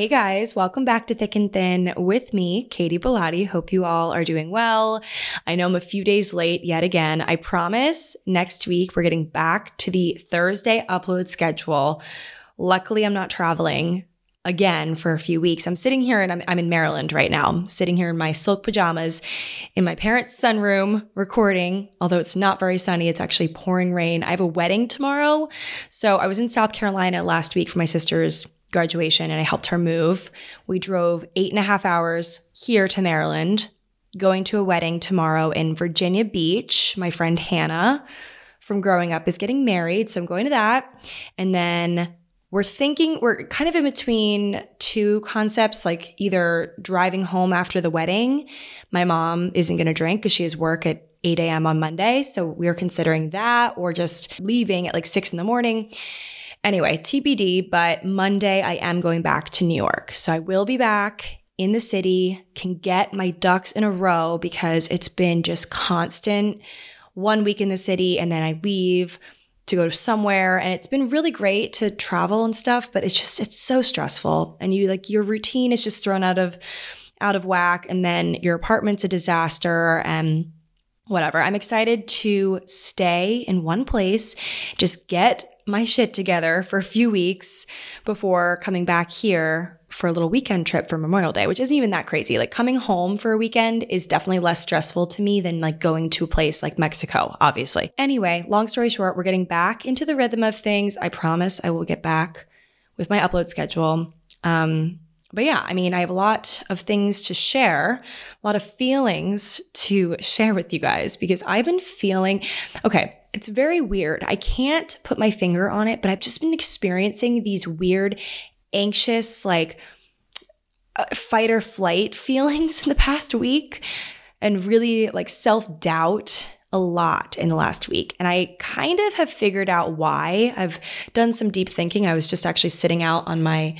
Hey guys, welcome back to Thick and Thin with me, Katy Bellotte. Hope you all are doing well. I know I'm a few days late yet again. I promise next week we're getting back to the Thursday upload schedule. Luckily, I'm not traveling again for a few weeks. I'm sitting here and I'm, I'm in Maryland right now. I'm sitting here in my silk pajamas in my parents' sunroom recording, although it's not very sunny. It's actually pouring rain. I have a wedding tomorrow. So I was in South Carolina last week for my sister's graduation and I helped her move. We drove eight and a half hours here to Maryland, going to a wedding tomorrow in Virginia Beach. My friend Hannah from growing up is getting married. So I'm going to that. And then we're thinking, we're kind of in between two concepts, like either driving home after the wedding. My mom isn't going to drink because she has work at 8 a.m. on Monday. So we're considering that or just leaving at like six in the morning. Anyway, TBD, but Monday I am going back to New York. So I will be back in the city, can get my ducks in a row because it's been just constant. One week in the city and then I leave to go somewhere. And it's been really great to travel and stuff but it's just it's so stressful. And you like your routine is just thrown out of out of whack. And then your apartment's a disaster and whatever. I'm excited to stay in one place just get my shit together for a few weeks before coming back here for a little weekend trip for Memorial Day, which isn't even that crazy. Like coming home for a weekend is definitely less stressful to me than like going to a place like Mexico, obviously. Anyway, long story short, we're getting back into the rhythm of things. I promise I will get back with my upload schedule. Um, but yeah, I mean, I have a lot of things to share, a lot of feelings to share with you guys because I've been feeling okay. It's very weird. I can't put my finger on it, but I've just been experiencing these weird, anxious, like uh, fight or flight feelings in the past week and really like self doubt a lot in the last week. And I kind of have figured out why. I've done some deep thinking. I was just actually sitting out on my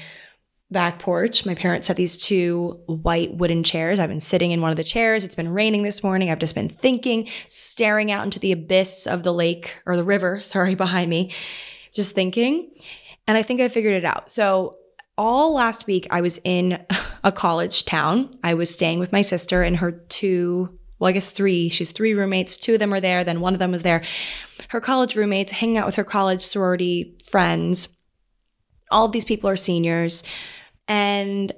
back porch. My parents set these two white wooden chairs. I've been sitting in one of the chairs. It's been raining this morning. I've just been thinking, staring out into the abyss of the lake or the river, sorry, behind me, just thinking. And I think I figured it out. So, all last week, I was in a college town. I was staying with my sister and her two, well, I guess three. She's three roommates. Two of them were there. Then one of them was there. Her college roommates, hanging out with her college sorority friends. All of these people are seniors and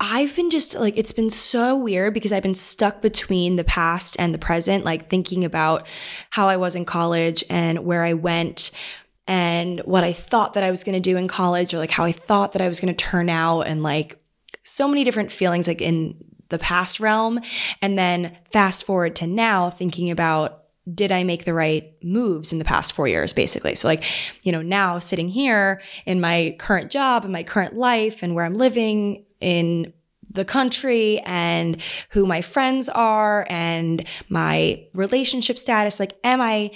I've been just like, it's been so weird because I've been stuck between the past and the present, like thinking about how I was in college and where I went and what I thought that I was going to do in college or like how I thought that I was going to turn out and like so many different feelings like in the past realm. And then fast forward to now thinking about did I make the right moves in the past four years, basically? So, like, you know, now sitting here in my current job and my current life and where I'm living in the country and who my friends are and my relationship status, like, am I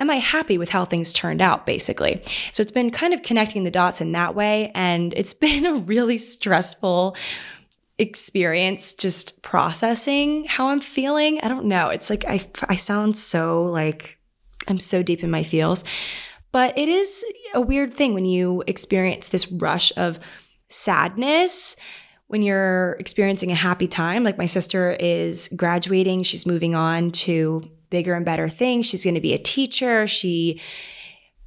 am I happy with how things turned out, basically? So it's been kind of connecting the dots in that way. And it's been a really stressful experience just processing how I'm feeling. I don't know. It's like I I sound so like I'm so deep in my feels. But it is a weird thing when you experience this rush of sadness when you're experiencing a happy time, like my sister is graduating, she's moving on to bigger and better things. She's going to be a teacher. She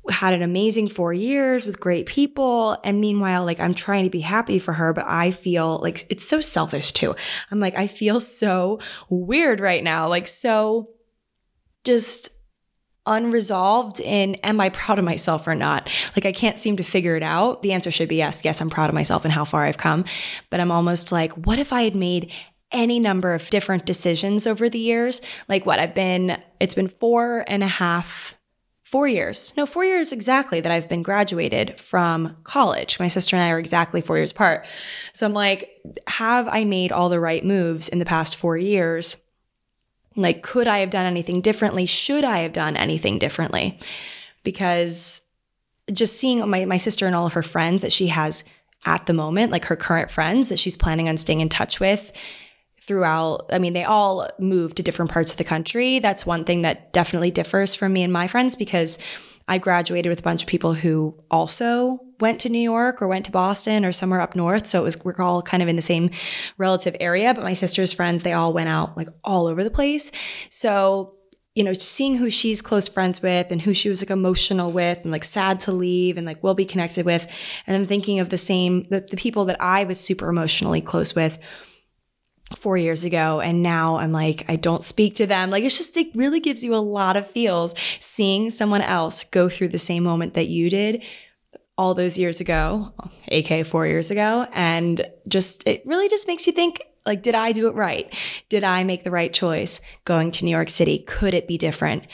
had an amazing four years with great people. And meanwhile, like I'm trying to be happy for her, but I feel like it's so selfish too. I'm like, I feel so weird right now, like so just unresolved in am I proud of myself or not? Like I can't seem to figure it out. The answer should be yes. Yes, I'm proud of myself and how far I've come. But I'm almost like, what if I had made any number of different decisions over the years? Like what I've been, it's been four and a half four years, no, four years exactly that I've been graduated from college. My sister and I are exactly four years apart. So I'm like, have I made all the right moves in the past four years? Like, could I have done anything differently? Should I have done anything differently? Because just seeing my, my sister and all of her friends that she has at the moment, like her current friends that she's planning on staying in touch with, throughout. I mean, they all moved to different parts of the country. That's one thing that definitely differs from me and my friends because I graduated with a bunch of people who also went to New York or went to Boston or somewhere up north. So it was we're all kind of in the same relative area, but my sister's friends, they all went out like all over the place. So you know, seeing who she's close friends with and who she was like emotional with and like sad to leave and like will be connected with. And then thinking of the same, the, the people that I was super emotionally close with four years ago and now i'm like i don't speak to them. Like it's just it really gives you a lot of feels seeing someone else go through the same moment that you did all those years ago aka four years ago and just it really just makes you think like did i do it right? Did i make the right choice going to new york city? Could it be different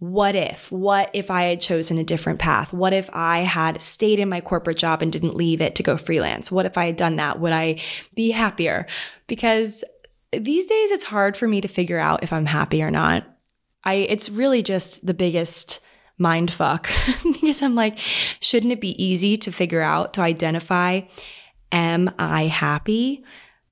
what if? What if I had chosen a different path? What if I had stayed in my corporate job and didn't leave it to go freelance? What if I had done that? Would I be happier? Because these days it's hard for me to figure out if I'm happy or not. I it's really just the biggest mind fuck because I'm like, shouldn't it be easy to figure out to identify am I happy?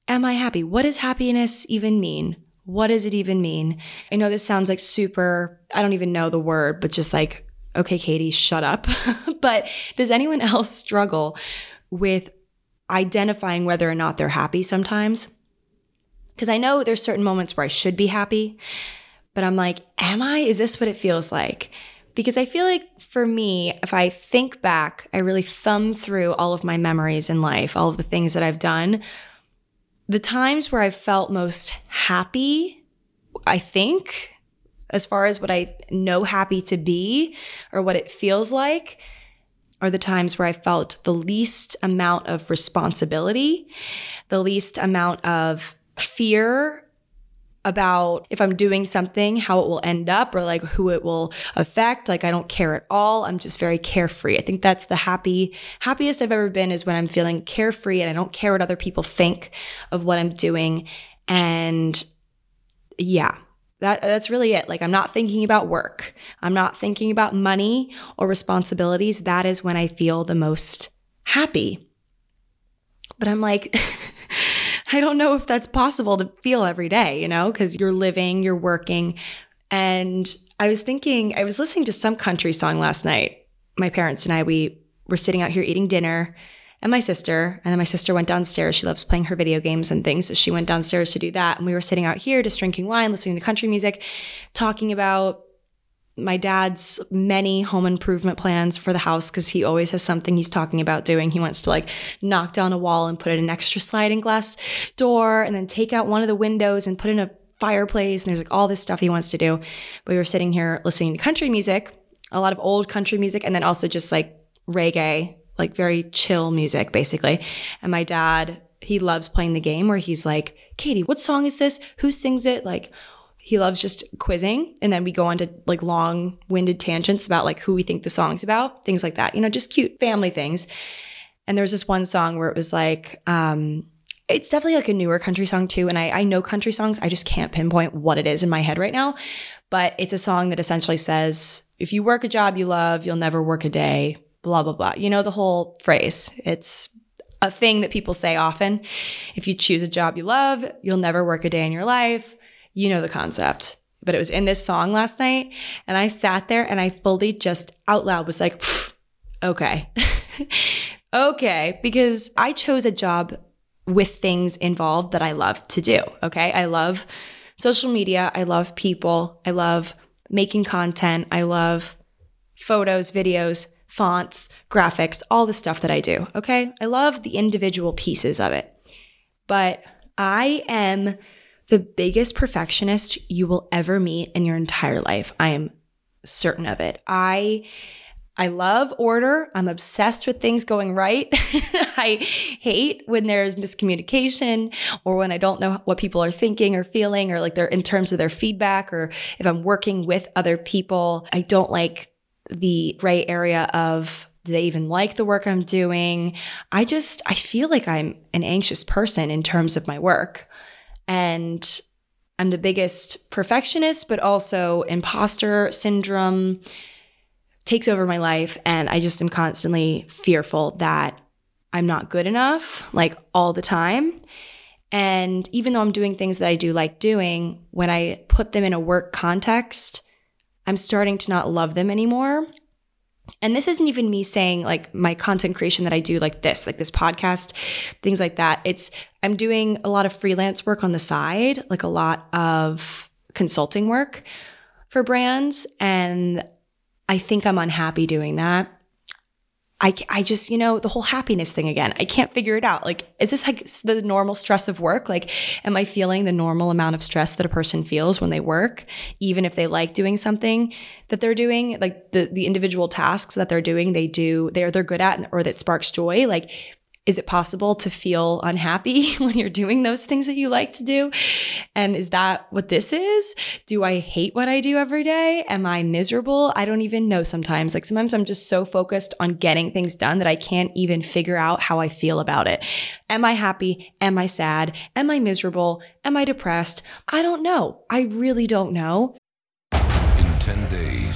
Am I happy? What does happiness even mean? What does it even mean? I know this sounds like super, I don't even know the word, but just like, okay, Katy, shut up. but does anyone else struggle with identifying whether or not they're happy sometimes? Because I know there's certain moments where I should be happy, but I'm like, am I? Is this what it feels like? Because I feel like for me, if I think back, I really thumb through all of my memories in life, all of the things that I've done the times where I've felt most happy, I think, as far as what I know happy to be or what it feels like, are the times where I felt the least amount of responsibility, the least amount of fear about if I'm doing something, how it will end up or like who it will affect. Like I don't care at all. I'm just very carefree. I think that's the happy, happiest I've ever been is when I'm feeling carefree and I don't care what other people think of what I'm doing. And yeah, that, that's really it. Like, I'm not thinking about work. I'm not thinking about money or responsibilities. That is when I feel the most happy. But I'm like, I don't know if that's possible to feel every day, you know, because you're living, you're working. And I was thinking, I was listening to some country song last night. My parents and I, we were sitting out here eating dinner and my sister. And then my sister went downstairs. She loves playing her video games and things. So she went downstairs to do that. And we were sitting out here just drinking wine, listening to country music, talking about my dad's many home improvement plans for the house because he always has something he's talking about doing. He wants to like knock down a wall and put in an extra sliding glass door and then take out one of the windows and put in a fireplace. And there's like all this stuff he wants to do. But we were sitting here listening to country music, a lot of old country music, and then also just like reggae, like very chill music, basically. And my dad, he loves playing the game where he's like, Katy, what song is this? Who sings it? Like, he loves just quizzing and then we go on to like long-winded tangents about like who we think the song's about things like that you know just cute family things. And there's this one song where it was like um it's definitely like a newer country song too and I, I know country songs i just can't pinpoint what it is in my head right now but it's a song that essentially says if you work a job you love you'll never work a day blah blah blah you know the whole phrase. It's a thing that people say often. If you choose a job you love you'll never work a day in your life you know the concept. But it was in this song last night. And I sat there and I fully just out loud was like, okay. okay. Because I chose a job with things involved that I love to do. Okay. I love social media. I love people. I love making content. I love photos, videos, fonts, graphics, all the stuff that I do. Okay. I love the individual pieces of it. But I am the biggest perfectionist you will ever meet in your entire life. I am certain of it. I I love order. I'm obsessed with things going right. I hate when there's miscommunication or when I don't know what people are thinking or feeling or like they're in terms of their feedback or if I'm working with other people. I don't like the gray area of do they even like the work I'm doing? I just, I feel like I'm an anxious person in terms of my work. And I'm the biggest perfectionist, but also imposter syndrome takes over my life and I just am constantly fearful that I'm not good enough, like all the time. And even though I'm doing things that I do like doing, when I put them in a work context, I'm starting to not love them anymore. And this isn't even me saying like my content creation that I do like this, like this podcast, things like that. It's I'm doing a lot of freelance work on the side, like a lot of consulting work for brands. And I think I'm unhappy doing that. I, I just, you know, the whole happiness thing again, I can't figure it out. Like, is this like the normal stress of work? Like, am I feeling the normal amount of stress that a person feels when they work, even if they like doing something that they're doing, like the, the individual tasks that they're doing, they do, they're, they're good at or that sparks joy. Like, is it possible to feel unhappy when you're doing those things that you like to do? And is that what this is? Do I hate what I do every day? Am I miserable? I don't even know sometimes. Like sometimes I'm just so focused on getting things done that I can't even figure out how I feel about it. Am I happy? Am I sad? Am I miserable? Am I depressed? I don't know. I really don't know.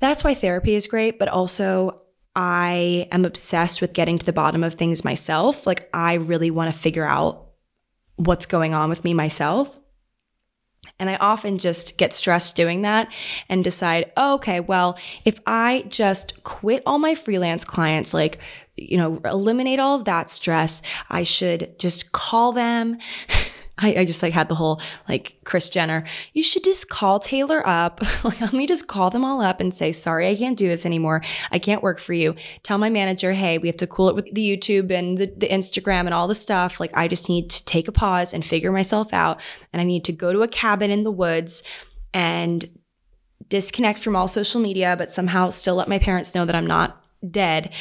That's why therapy is great, but also I am obsessed with getting to the bottom of things myself. Like, I really want to figure out what's going on with me myself. And I often just get stressed doing that and decide, oh, okay, well, if I just quit all my freelance clients, like, you know, eliminate all of that stress, I should just call them. I, I just like had the whole like Kris Jenner, you should just call Taylor up. like, let me just call them all up and say, sorry, I can't do this anymore. I can't work for you. Tell my manager, hey, we have to cool it with the YouTube and the, the Instagram and all the stuff. Like, I just need to take a pause and figure myself out. And I need to go to a cabin in the woods and disconnect from all social media, but somehow still let my parents know that I'm not dead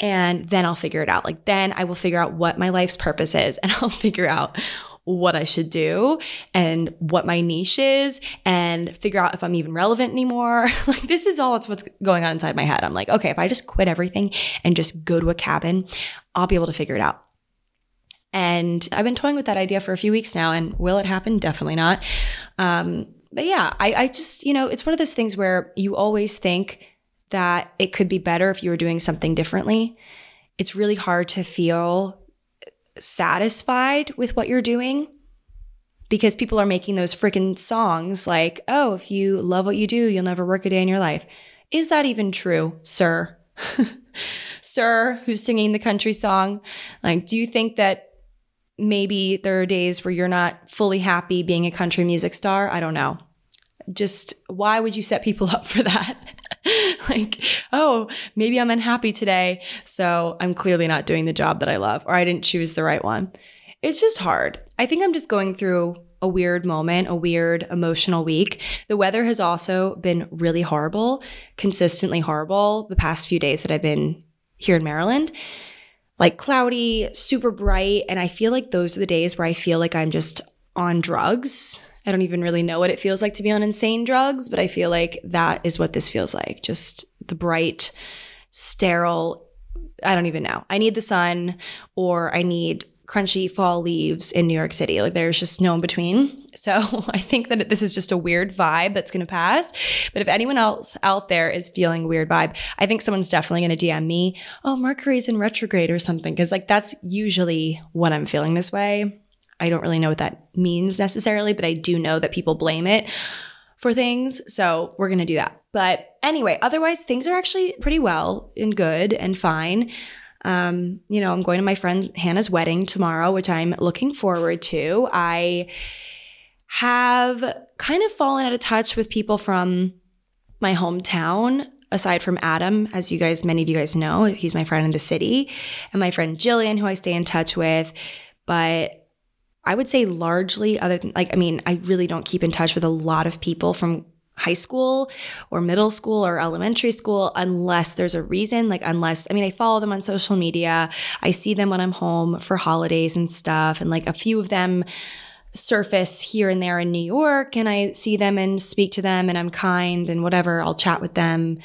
and then I'll figure it out. Like then I will figure out what my life's purpose is and I'll figure out what I should do and what my niche is and figure out if I'm even relevant anymore. like this is all it's what's going on inside my head. I'm like, okay, if I just quit everything and just go to a cabin, I'll be able to figure it out. And I've been toying with that idea for a few weeks now. And will it happen? Definitely not. Um, but yeah, I, I just, you know, it's one of those things where you always think that it could be better if you were doing something differently. It's really hard to feel satisfied with what you're doing because people are making those freaking songs like, oh, if you love what you do, you'll never work a day in your life. Is that even true, sir? sir, who's singing the country song? Like, do you think that maybe there are days where you're not fully happy being a country music star? I don't know. Just why would you set people up for that? like, oh, maybe I'm unhappy today. So I'm clearly not doing the job that I love, or I didn't choose the right one. It's just hard. I think I'm just going through a weird moment, a weird emotional week. The weather has also been really horrible, consistently horrible the past few days that I've been here in Maryland. Like cloudy, super bright. And I feel like those are the days where I feel like I'm just on drugs. I don't even really know what it feels like to be on insane drugs, but I feel like that is what this feels like. Just the bright, sterile, I don't even know. I need the sun or I need crunchy fall leaves in New York City. Like there's just no in between. So I think that this is just a weird vibe that's going to pass. But if anyone else out there is feeling weird vibe, I think someone's definitely going to DM me, oh, Mercury's in retrograde or something. Cause like that's usually when I'm feeling this way. I don't really know what that means necessarily, but I do know that people blame it for things. So we're going to do that. But anyway, otherwise, things are actually pretty well and good and fine. Um, you know, I'm going to my friend Hannah's wedding tomorrow, which I'm looking forward to. I have kind of fallen out of touch with people from my hometown aside from Adam, as you guys, many of you guys know, he's my friend in the city, and my friend Jillian, who I stay in touch with. But I would say largely, other than like, I mean, I really don't keep in touch with a lot of people from high school or middle school or elementary school unless there's a reason like unless i mean i follow them on social media. I see them when i'm home for holidays and stuff and like a few of them surface here and there in new york and i see them and speak to them and i'm kind and whatever i'll chat with them.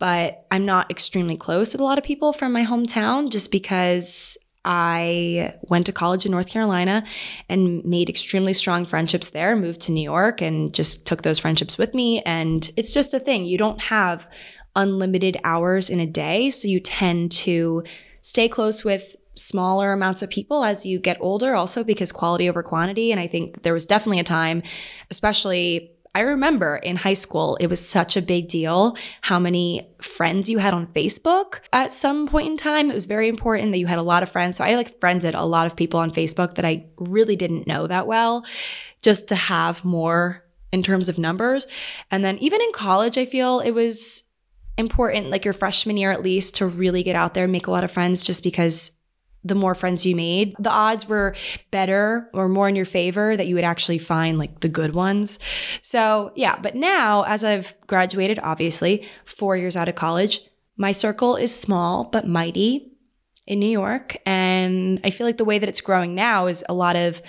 But i'm not extremely close with a lot of people from my hometown just because I went to college in North Carolina and made extremely strong friendships there, moved to New York and just took those friendships with me. And it's just a thing. You don't have unlimited hours in a day. So you tend to stay close with smaller amounts of people as you get older, also because quality over quantity. And I think there was definitely a time, especially I remember in high school, it was such a big deal how many friends you had on Facebook at some point in time. It was very important that you had a lot of friends. So I like friended a lot of people on Facebook that I really didn't know that well, just to have more in terms of numbers. And then even in college, I feel it was important, like your freshman year at least, to really get out there and make a lot of friends just because the more friends you made, the odds were better or more in your favor that you would actually find like the good ones. So, yeah, but now as I've graduated, obviously, four years out of college, my circle is small but mighty in New York. And I feel like the way that it's growing now is a lot of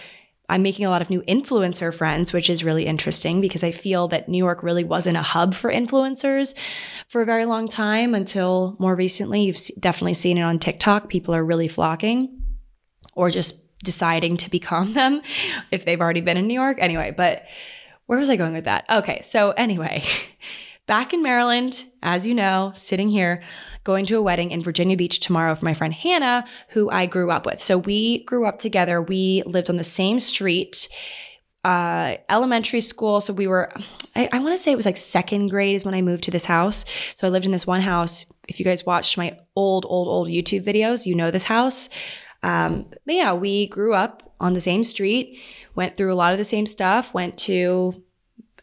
I'm making a lot of new influencer friends, which is really interesting because I feel that New York really wasn't a hub for influencers for a very long time until more recently. You've definitely seen it on TikTok. People are really flocking or just deciding to become them if they've already been in New York. Anyway, but where was I going with that? Okay, so anyway. back in Maryland, as you know, sitting here, going to a wedding in Virginia Beach tomorrow for my friend Hannah, who I grew up with. So we grew up together. We lived on the same street, uh, elementary school. So we were, I, I want to say it was like second grade is when I moved to this house. So I lived in this one house. If you guys watched my old, old, old YouTube videos, you know this house. Um, but yeah, we grew up on the same street, went through a lot of the same stuff, went to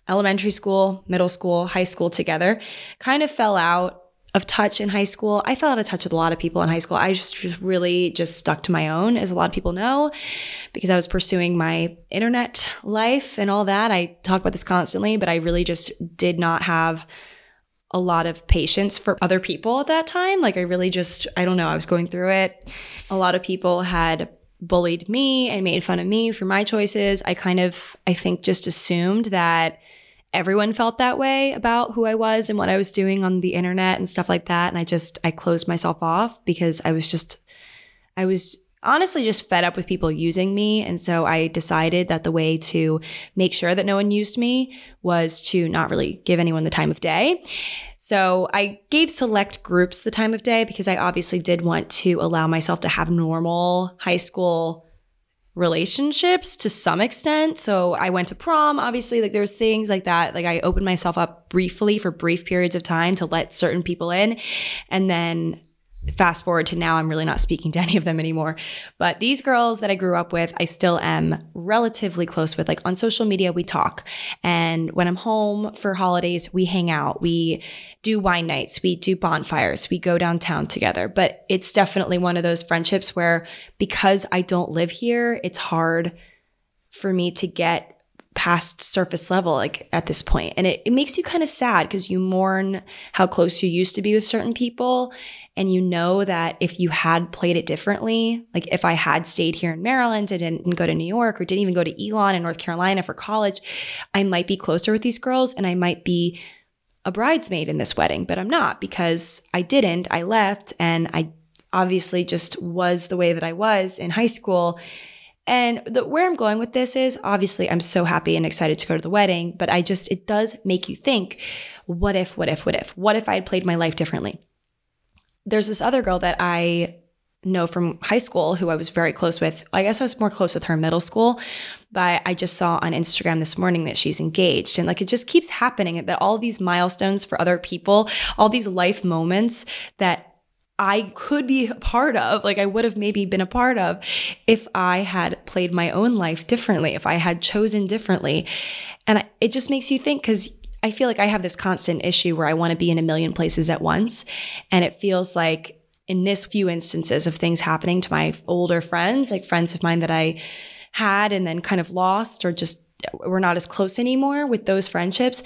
elementary school, middle school, high school together. Kind of fell out of touch in high school. I fell out of touch with a lot of people in high school. I just, just really just stuck to my own, as a lot of people know, because I was pursuing my internet life and all that. I talk about this constantly, but I really just did not have a lot of patience for other people at that time. Like I really just, I don't know, I was going through it. A lot of people had bullied me and made fun of me for my choices. I kind of, I think, just assumed that everyone felt that way about who I was and what I was doing on the internet and stuff like that. And I just, I closed myself off because I was just, I was honestly just fed up with people using me. And so I decided that the way to make sure that no one used me was to not really give anyone the time of day. So I gave select groups the time of day because I obviously did want to allow myself to have normal high school relationships to some extent. So I went to prom, obviously, like there's things like that. Like I opened myself up briefly for brief periods of time to let certain people in. And then fast forward to now, I'm really not speaking to any of them anymore. But these girls that I grew up with, I still am relatively close with. Like on social media, we talk. And when I'm home for holidays, we hang out. We do wine nights. We do bonfires. We go downtown together. But it's definitely one of those friendships where because I don't live here, it's hard for me to get past surface level like at this point and it, it makes you kind of sad because you mourn how close you used to be with certain people and you know that if you had played it differently like if i had stayed here in maryland and didn't go to new york or didn't even go to elon in north carolina for college i might be closer with these girls and i might be a bridesmaid in this wedding but i'm not because i didn't i left and i obviously just was the way that I was in high school. And the, where I'm going with this is obviously I'm so happy and excited to go to the wedding, but I just, it does make you think, what if, what if, what if? What if I had played my life differently? There's this other girl that I know from high school who I was very close with. I guess I was more close with her in middle school, but I just saw on Instagram this morning that she's engaged. And like it just keeps happening that all these milestones for other people, all these life moments that I could be a part of, like I would have maybe been a part of if I had played my own life differently, if I had chosen differently. And it just makes you think because I feel like I have this constant issue where I want to be in a million places at once. And it feels like in this few instances of things happening to my older friends, like friends of mine that I had and then kind of lost or just we're not as close anymore with those friendships,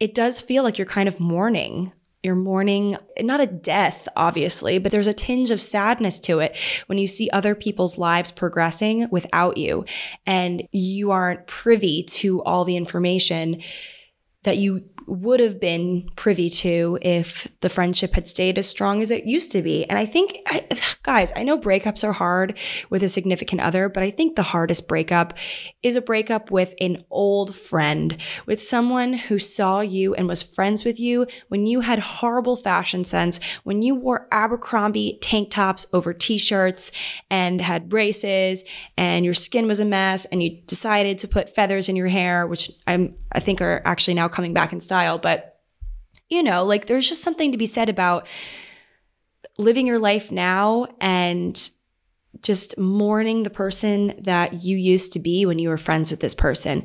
it does feel like you're kind of mourning you're mourning not a death, obviously, but there's a tinge of sadness to it when you see other people's lives progressing without you. And you aren't privy to all the information that you would have been privy to if the friendship had stayed as strong as it used to be. And I think, I, guys, I know breakups are hard with a significant other, but I think the hardest breakup is a breakup with an old friend, with someone who saw you and was friends with you when you had horrible fashion sense, when you wore Abercrombie tank tops over t shirts and had braces and your skin was a mess and you decided to put feathers in your hair, which I'm, I think are actually now coming back in style. But, you know, like there's just something to be said about living your life now and just mourning the person that you used to be when you were friends with this person.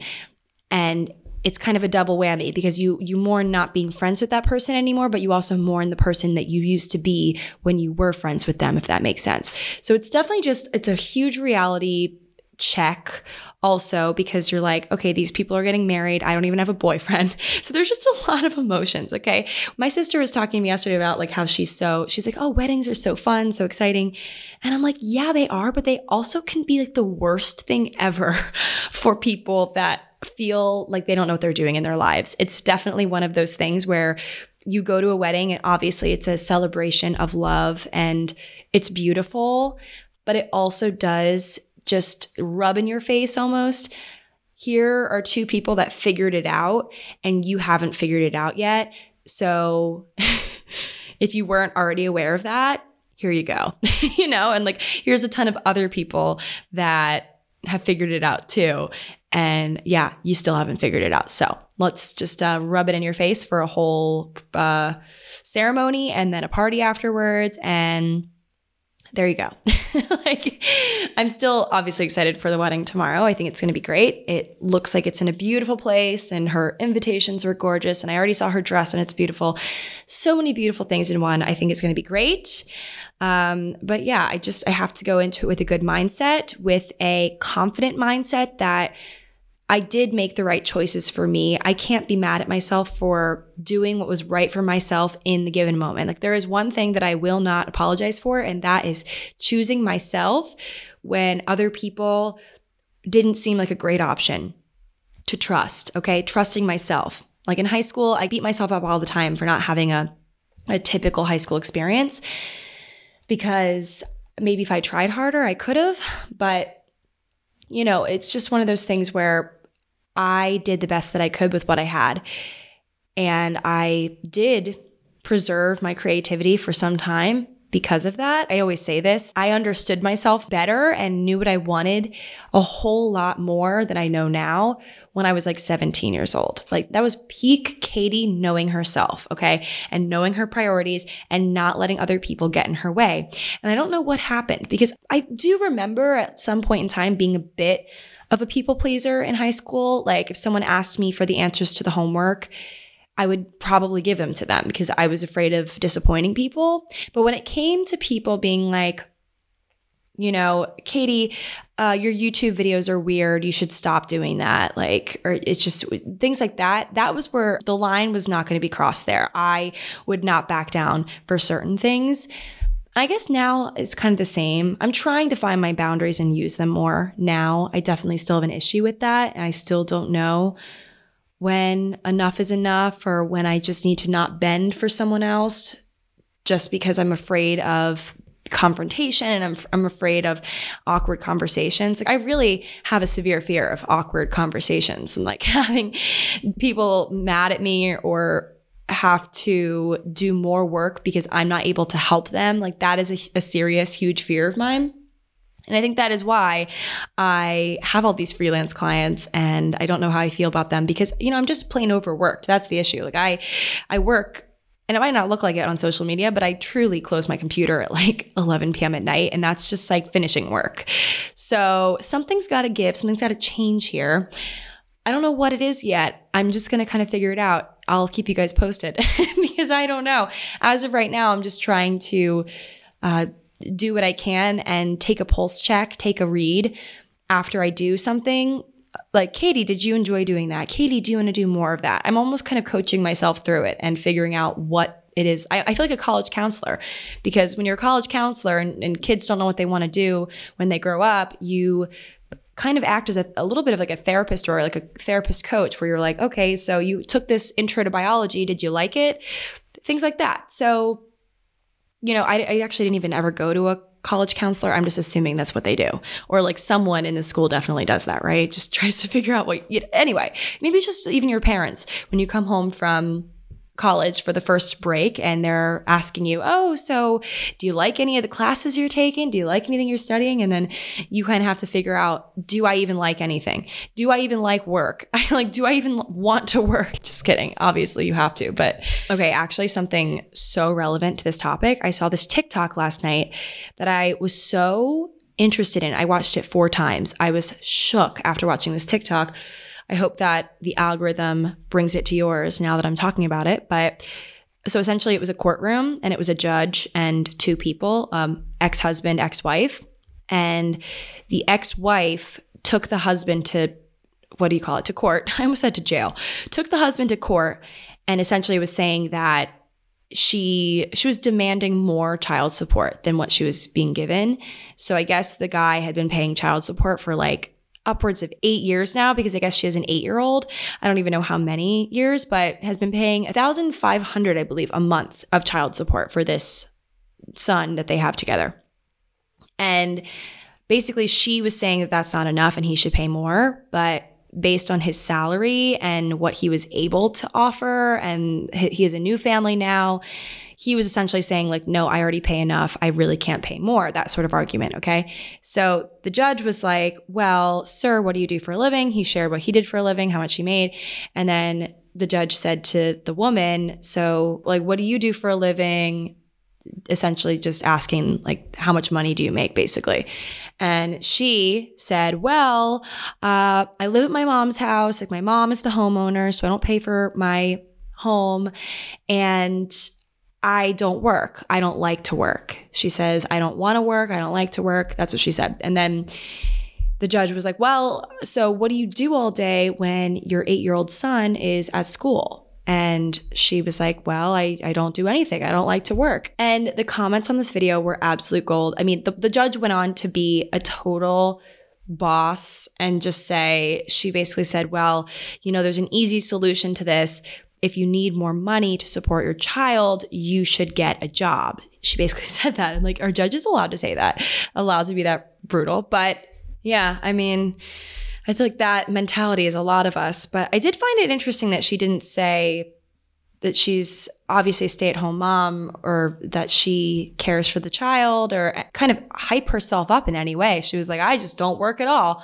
And it's kind of a double whammy because you you mourn not being friends with that person anymore, but you also mourn the person that you used to be when you were friends with them, if that makes sense. So it's definitely just it's a huge reality check also because you're like, okay, these people are getting married. I don't even have a boyfriend. So there's just a lot of emotions. Okay. My sister was talking to me yesterday about like how she's so, she's like, oh, weddings are so fun, so exciting. And I'm like, yeah, they are, but they also can be like the worst thing ever for people that feel like they don't know what they're doing in their lives. It's definitely one of those things where you go to a wedding and obviously it's a celebration of love and it's beautiful, but it also does just rub in your face almost. Here are two people that figured it out and you haven't figured it out yet. So if you weren't already aware of that, here you go. you know, and like here's a ton of other people that have figured it out too. And yeah, you still haven't figured it out. So let's just uh, rub it in your face for a whole uh, ceremony and then a party afterwards. And there you go. like, I'm still obviously excited for the wedding tomorrow. I think it's going to be great. It looks like it's in a beautiful place and her invitations were gorgeous. And I already saw her dress and it's beautiful. So many beautiful things in one. I think it's going to be great. Um, but yeah, I just, I have to go into it with a good mindset, with a confident mindset that I did make the right choices for me. I can't be mad at myself for doing what was right for myself in the given moment. Like there is one thing that I will not apologize for, and that is choosing myself when other people didn't seem like a great option to trust. Okay. Trusting myself. Like in high school, I beat myself up all the time for not having a, a typical high school experience because maybe if I tried harder, I could have, but you know, it's just one of those things where I did the best that I could with what I had. And I did preserve my creativity for some time because of that. I always say this I understood myself better and knew what I wanted a whole lot more than I know now when I was like 17 years old. Like that was peak Katy knowing herself, okay? And knowing her priorities and not letting other people get in her way. And I don't know what happened because I do remember at some point in time being a bit of a people pleaser in high school. Like if someone asked me for the answers to the homework, I would probably give them to them because I was afraid of disappointing people. But when it came to people being like, you know, Katy, uh, your YouTube videos are weird. You should stop doing that. Like, or it's just things like that. That was where the line was not going to be crossed there. I would not back down for certain things. I guess now it's kind of the same. I'm trying to find my boundaries and use them more now. I definitely still have an issue with that. And I still don't know when enough is enough or when I just need to not bend for someone else just because I'm afraid of confrontation and I'm, I'm afraid of awkward conversations. Like I really have a severe fear of awkward conversations and like having people mad at me or have to do more work because I'm not able to help them. Like that is a, a serious, huge fear of mine. And I think that is why I have all these freelance clients and I don't know how I feel about them because, you know, I'm just plain overworked. That's the issue. Like I, I work and it might not look like it on social media, but I truly close my computer at like 11 p.m. at night. And that's just like finishing work. So something's got to give, something's got to change here. I don't know what it is yet. I'm just going to kind of figure it out. I'll keep you guys posted because I don't know. As of right now, I'm just trying to uh, do what I can and take a pulse check, take a read after I do something. Like, Katy, did you enjoy doing that? Katy, do you want to do more of that? I'm almost kind of coaching myself through it and figuring out what it is. I, I feel like a college counselor because when you're a college counselor and, and kids don't know what they want to do when they grow up, you kind of act as a, a, little bit of like a therapist or like a therapist coach where you're like, okay, so you took this intro to biology. Did you like it? Things like that. So, you know, I, I actually didn't even ever go to a college counselor. I'm just assuming that's what they do. Or like someone in the school definitely does that, right? Just tries to figure out what, you anyway, maybe it's just even your parents when you come home from college for the first break and they're asking you, Oh, so do you like any of the classes you're taking? Do you like anything you're studying? And then you kind of have to figure out, do I even like anything? Do I even like work? Like, do I even want to work? Just kidding. Obviously you have to, but okay. Actually something so relevant to this topic. I saw this TikTok last night that I was so interested in. I watched it four times. I was shook after watching this TikTok I hope that the algorithm brings it to yours now that I'm talking about it. But so essentially, it was a courtroom and it was a judge and two people um, ex husband, ex wife. And the ex wife took the husband to what do you call it? To court. I almost said to jail. Took the husband to court and essentially was saying that she she was demanding more child support than what she was being given. So I guess the guy had been paying child support for like upwards of eight years now because I guess she has an eight year old. I don't even know how many years, but has been paying 1500 I believe, a month of child support for this son that they have together. And basically, she was saying that that's not enough and he should pay more. But based on his salary and what he was able to offer, and he has a new family now, he was essentially saying, like, no, I already pay enough. I really can't pay more. That sort of argument. Okay. So the judge was like, well, sir, what do you do for a living? He shared what he did for a living, how much he made. And then the judge said to the woman, so, like, what do you do for a living? Essentially just asking like how much money do you make basically and she said well uh, i live at my mom's house like my mom is the homeowner so i don't pay for my home and I don't work. I don't like to work. She says, I don't want to work. I don't like to work. That's what she said. And then the judge was like, Well, so what do you do all day when your eight year old son is at school? And she was like, Well, I, I don't do anything. I don't like to work. And the comments on this video were absolute gold. I mean, the, the judge went on to be a total boss and just say, she basically said, Well, you know, there's an easy solution to this if you need more money to support your child, you should get a job. She basically said that. And like, are judges allowed to say that? Allowed to be that brutal? But yeah, I mean, I feel like that mentality is a lot of us. But I did find it interesting that she didn't say that she's obviously a stay at home mom or that she cares for the child or kind of hype herself up in any way. She was like, I just don't work at all.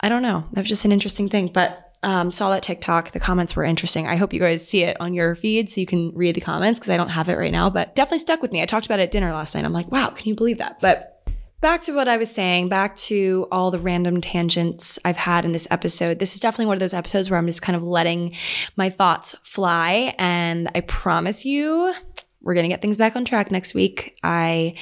I don't know. That was just an interesting thing. But um, saw that TikTok. The comments were interesting. I hope you guys see it on your feed so you can read the comments because I don't have it right now, but definitely stuck with me. I talked about it at dinner last night. I'm like, wow, can you believe that? But back to what I was saying, back to all the random tangents I've had in this episode. This is definitely one of those episodes where I'm just kind of letting my thoughts fly. And I promise you, we're going to get things back on track next week. I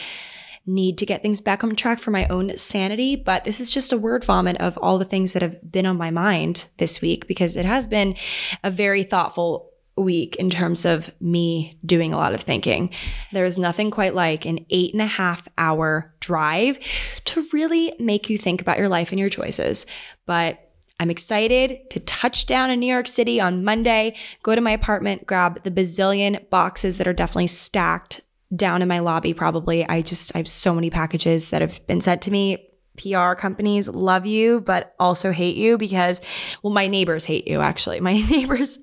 need to get things back on track for my own sanity. But this is just a word vomit of all the things that have been on my mind this week because it has been a very thoughtful week in terms of me doing a lot of thinking. There is nothing quite like an eight and a half hour drive to really make you think about your life and your choices. But I'm excited to touch down in New York City on Monday, go to my apartment, grab the bazillion boxes that are definitely stacked down in my lobby probably. I just, I have so many packages that have been sent to me. PR companies love you, but also hate you because, well, my neighbors hate you actually. My neighbors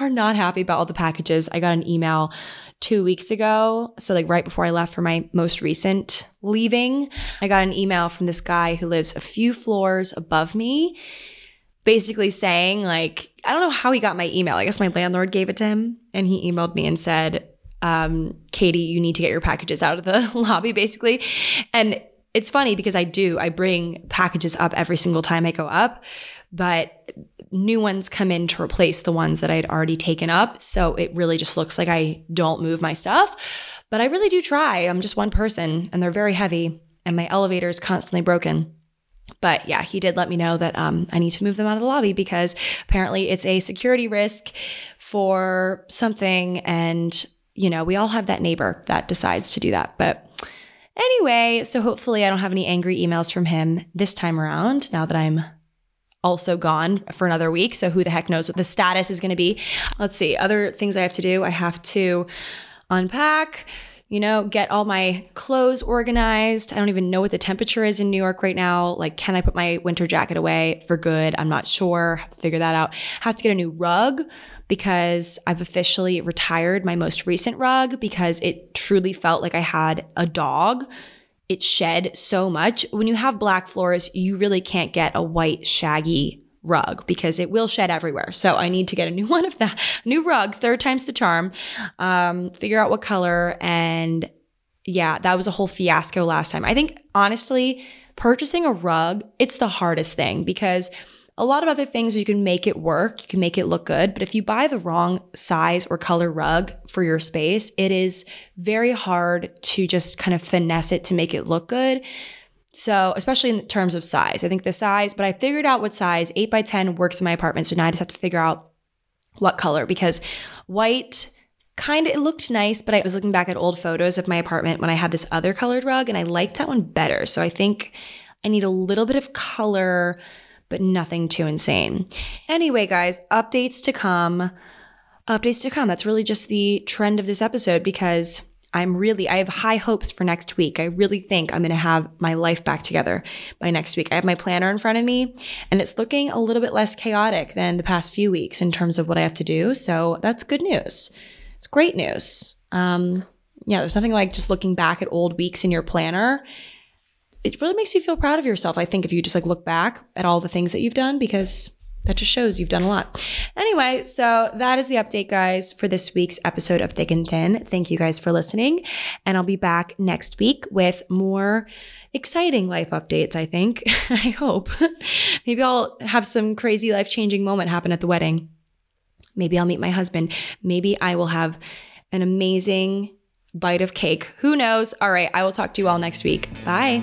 are not happy about all the packages. I got an email two weeks ago. So, like right before I left for my most recent leaving, I got an email from this guy who lives a few floors above me, basically saying, like, I don't know how he got my email. I guess my landlord gave it to him and he emailed me and said, um, Katy, you need to get your packages out of the lobby, basically. And it's funny because I do, I bring packages up every single time I go up, but new ones come in to replace the ones that I'd already taken up. So it really just looks like I don't move my stuff. But I really do try. I'm just one person and they're very heavy and my elevator is constantly broken. But yeah, he did let me know that um, I need to move them out of the lobby because apparently it's a security risk for something. And, you know, we all have that neighbor that decides to do that. But anyway, so hopefully I don't have any angry emails from him this time around now that I'm also gone for another week. So who the heck knows what the status is going to be? Let's see. Other things I have to do. I have to unpack, you know, get all my clothes organized. I don't even know what the temperature is in New York right now. Like, can I put my winter jacket away for good? I'm not sure. Have to figure that out. Have to get a new rug because I've officially retired my most recent rug because it truly felt like I had a dog it shed so much. When you have black floors, you really can't get a white shaggy rug because it will shed everywhere. So I need to get a new one of that, new rug, third time's the charm. Um, figure out what color and yeah, that was a whole fiasco last time. I think honestly, purchasing a rug, it's the hardest thing because a lot of other things you can make it work, you can make it look good, but if you buy the wrong size or color rug for your space, it is very hard to just kind of finesse it to make it look good. So, especially in terms of size, I think the size, but I figured out what size 8 by 10 works in my apartment. So now I just have to figure out what color because white kind of it looked nice, but I was looking back at old photos of my apartment when I had this other colored rug and I liked that one better. So I think I need a little bit of color but nothing too insane. Anyway, guys, updates to come. Updates to come. That's really just the trend of this episode because I'm really, I have high hopes for next week. I really think I'm going to have my life back together by next week. I have my planner in front of me and it's looking a little bit less chaotic than the past few weeks in terms of what I have to do. So that's good news. It's great news. Um, yeah, there's nothing like just looking back at old weeks in your planner it really makes you feel proud of yourself. I think if you just like look back at all the things that you've done because that just shows you've done a lot. Anyway, so that is the update, guys, for this week's episode of Thick and Thin. Thank you guys for listening. And I'll be back next week with more exciting life updates, I think. I hope. Maybe I'll have some crazy life changing moment happen at the wedding. Maybe I'll meet my husband. Maybe I will have an amazing bite of cake. Who knows? All right, I will talk to you all next week. Bye.